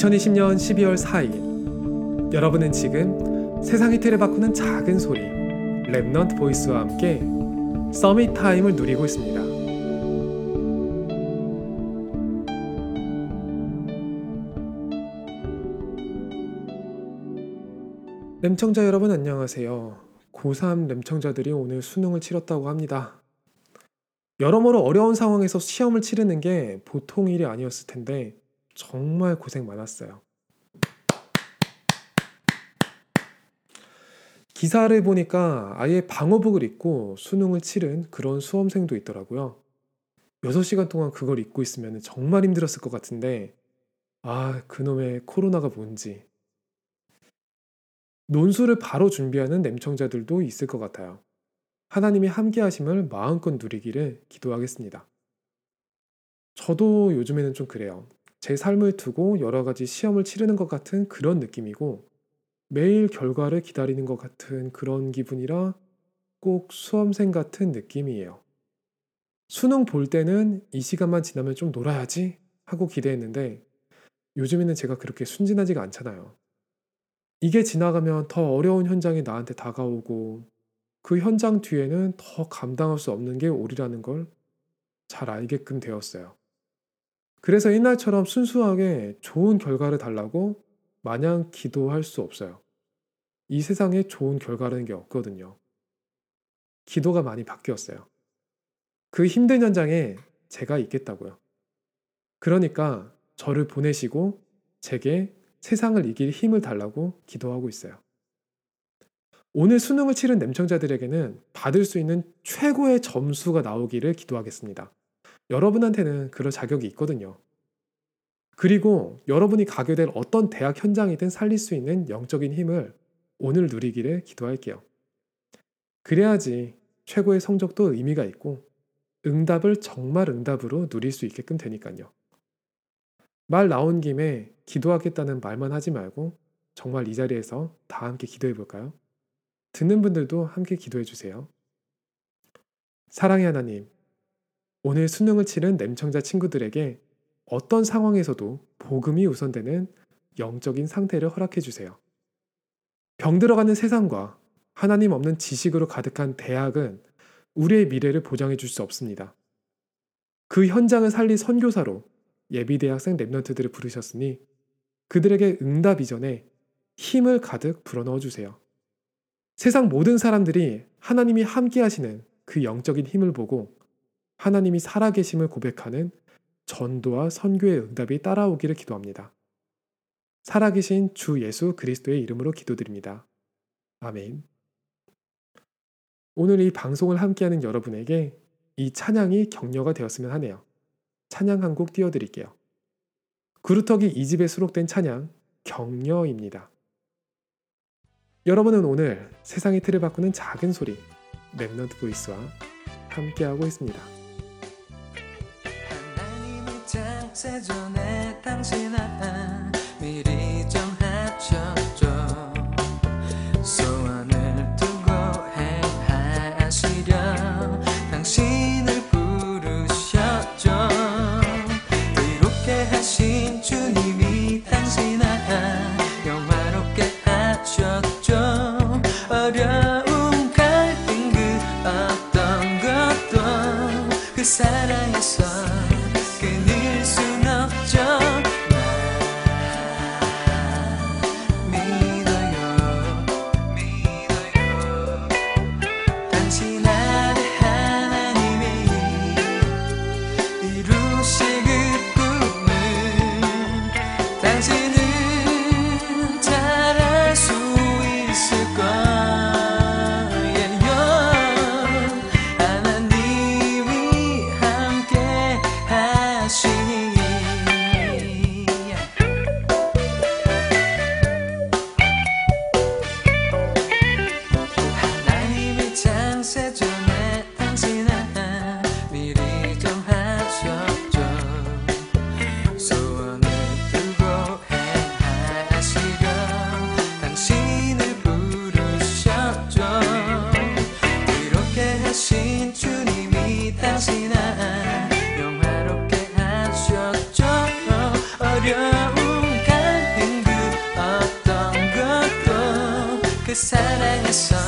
2020년 12월 4일 여러분은 지금 세상의 틀을 바꾸는 작은 소리 Remnant Voice와 함께 Summit Time을 누리고 있습니다. 렘청자 여러분 안녕하세요. 고3 렘청자들이 오늘 수능을 치렀다고 합니다. 여러모로 어려운 상황에서 시험을 치르는 게 보통 일이 아니었을 텐데 정말 고생 많았어요. 기사를 보니까 아예 방어복을 입고 수능을 치른 그런 수험생도 있더라고요. 6시간 동안 그걸 입고 있으면 정말 힘들었을 것 같은데, 아, 그놈의 코로나가 뭔지. 논술을 바로 준비하는 냄청자들도 있을 것 같아요. 하나님이 함께 하심을 마음껏 누리기를 기도하겠습니다. 저도 요즘에는 좀 그래요. 제 삶을 두고 여러 가지 시험을 치르는 것 같은 그런 느낌이고 매일 결과를 기다리는 것 같은 그런 기분이라 꼭 수험생 같은 느낌이에요. 수능 볼 때는 이 시간만 지나면 좀 놀아야지 하고 기대했는데 요즘에는 제가 그렇게 순진하지가 않잖아요. 이게 지나가면 더 어려운 현장이 나한테 다가오고 그 현장 뒤에는 더 감당할 수 없는 게 오리라는 걸 잘 알게끔 되었어요. 그래서 옛날처럼 순수하게 좋은 결과를 달라고 마냥 기도할 수 없어요. 이 세상에 좋은 결과라는 게 없거든요. 기도가 많이 바뀌었어요. 그 힘든 현장에 제가 있겠다고요. 그러니까 저를 보내시고 제게 세상을 이길 힘을 달라고 기도하고 있어요. 오늘 수능을 치른 냄청자들에게는 받을 수 있는 최고의 점수가 나오기를 기도하겠습니다. 여러분한테는 그럴 자격이 있거든요. 그리고 여러분이 가게 될 어떤 대학 현장이든 살릴 수 있는 영적인 힘을 오늘 누리기를 기도할게요. 그래야지 최고의 성적도 의미가 있고 응답을 정말 응답으로 누릴 수 있게끔 되니까요. 말 나온 김에 기도하겠다는 말만 하지 말고 정말 이 자리에서 다 함께 기도해 볼까요? 듣는 분들도 함께 기도해 주세요. 사랑의 하나님, 오늘 수능을 치른 냄청자 친구들에게 어떤 상황에서도 복음이 우선되는 영적인 상태를 허락해 주세요. 병 들어가는 세상과 하나님 없는 지식으로 가득한 대학은 우리의 미래를 보장해 줄 수 없습니다. 그 현장을 살린 선교사로 예비대학생 랩런트들을 부르셨으니 그들에게 응답 이전에 힘을 가득 불어넣어 주세요. 세상 모든 사람들이 하나님이 함께 하시는 그 영적인 힘을 보고 하나님이 살아계심을 고백하는 전도와 선교의 응답이 따라오기를 기도합니다. 살아계신 주 예수 그리스도의 이름으로 기도드립니다. 아멘. 오늘 이 방송을 함께하는 여러분에게 이 찬양이 격려가 되었으면 하네요. 찬양 한 곡 띄워드릴게요. 그루터기 2집에 수록된 찬양 격려입니다. 여러분은 오늘 세상의 틀을 바꾸는 작은 소리 랩넌트 보이스와 함께하고 있습니다. 세 전에 당신 아 미리 없죠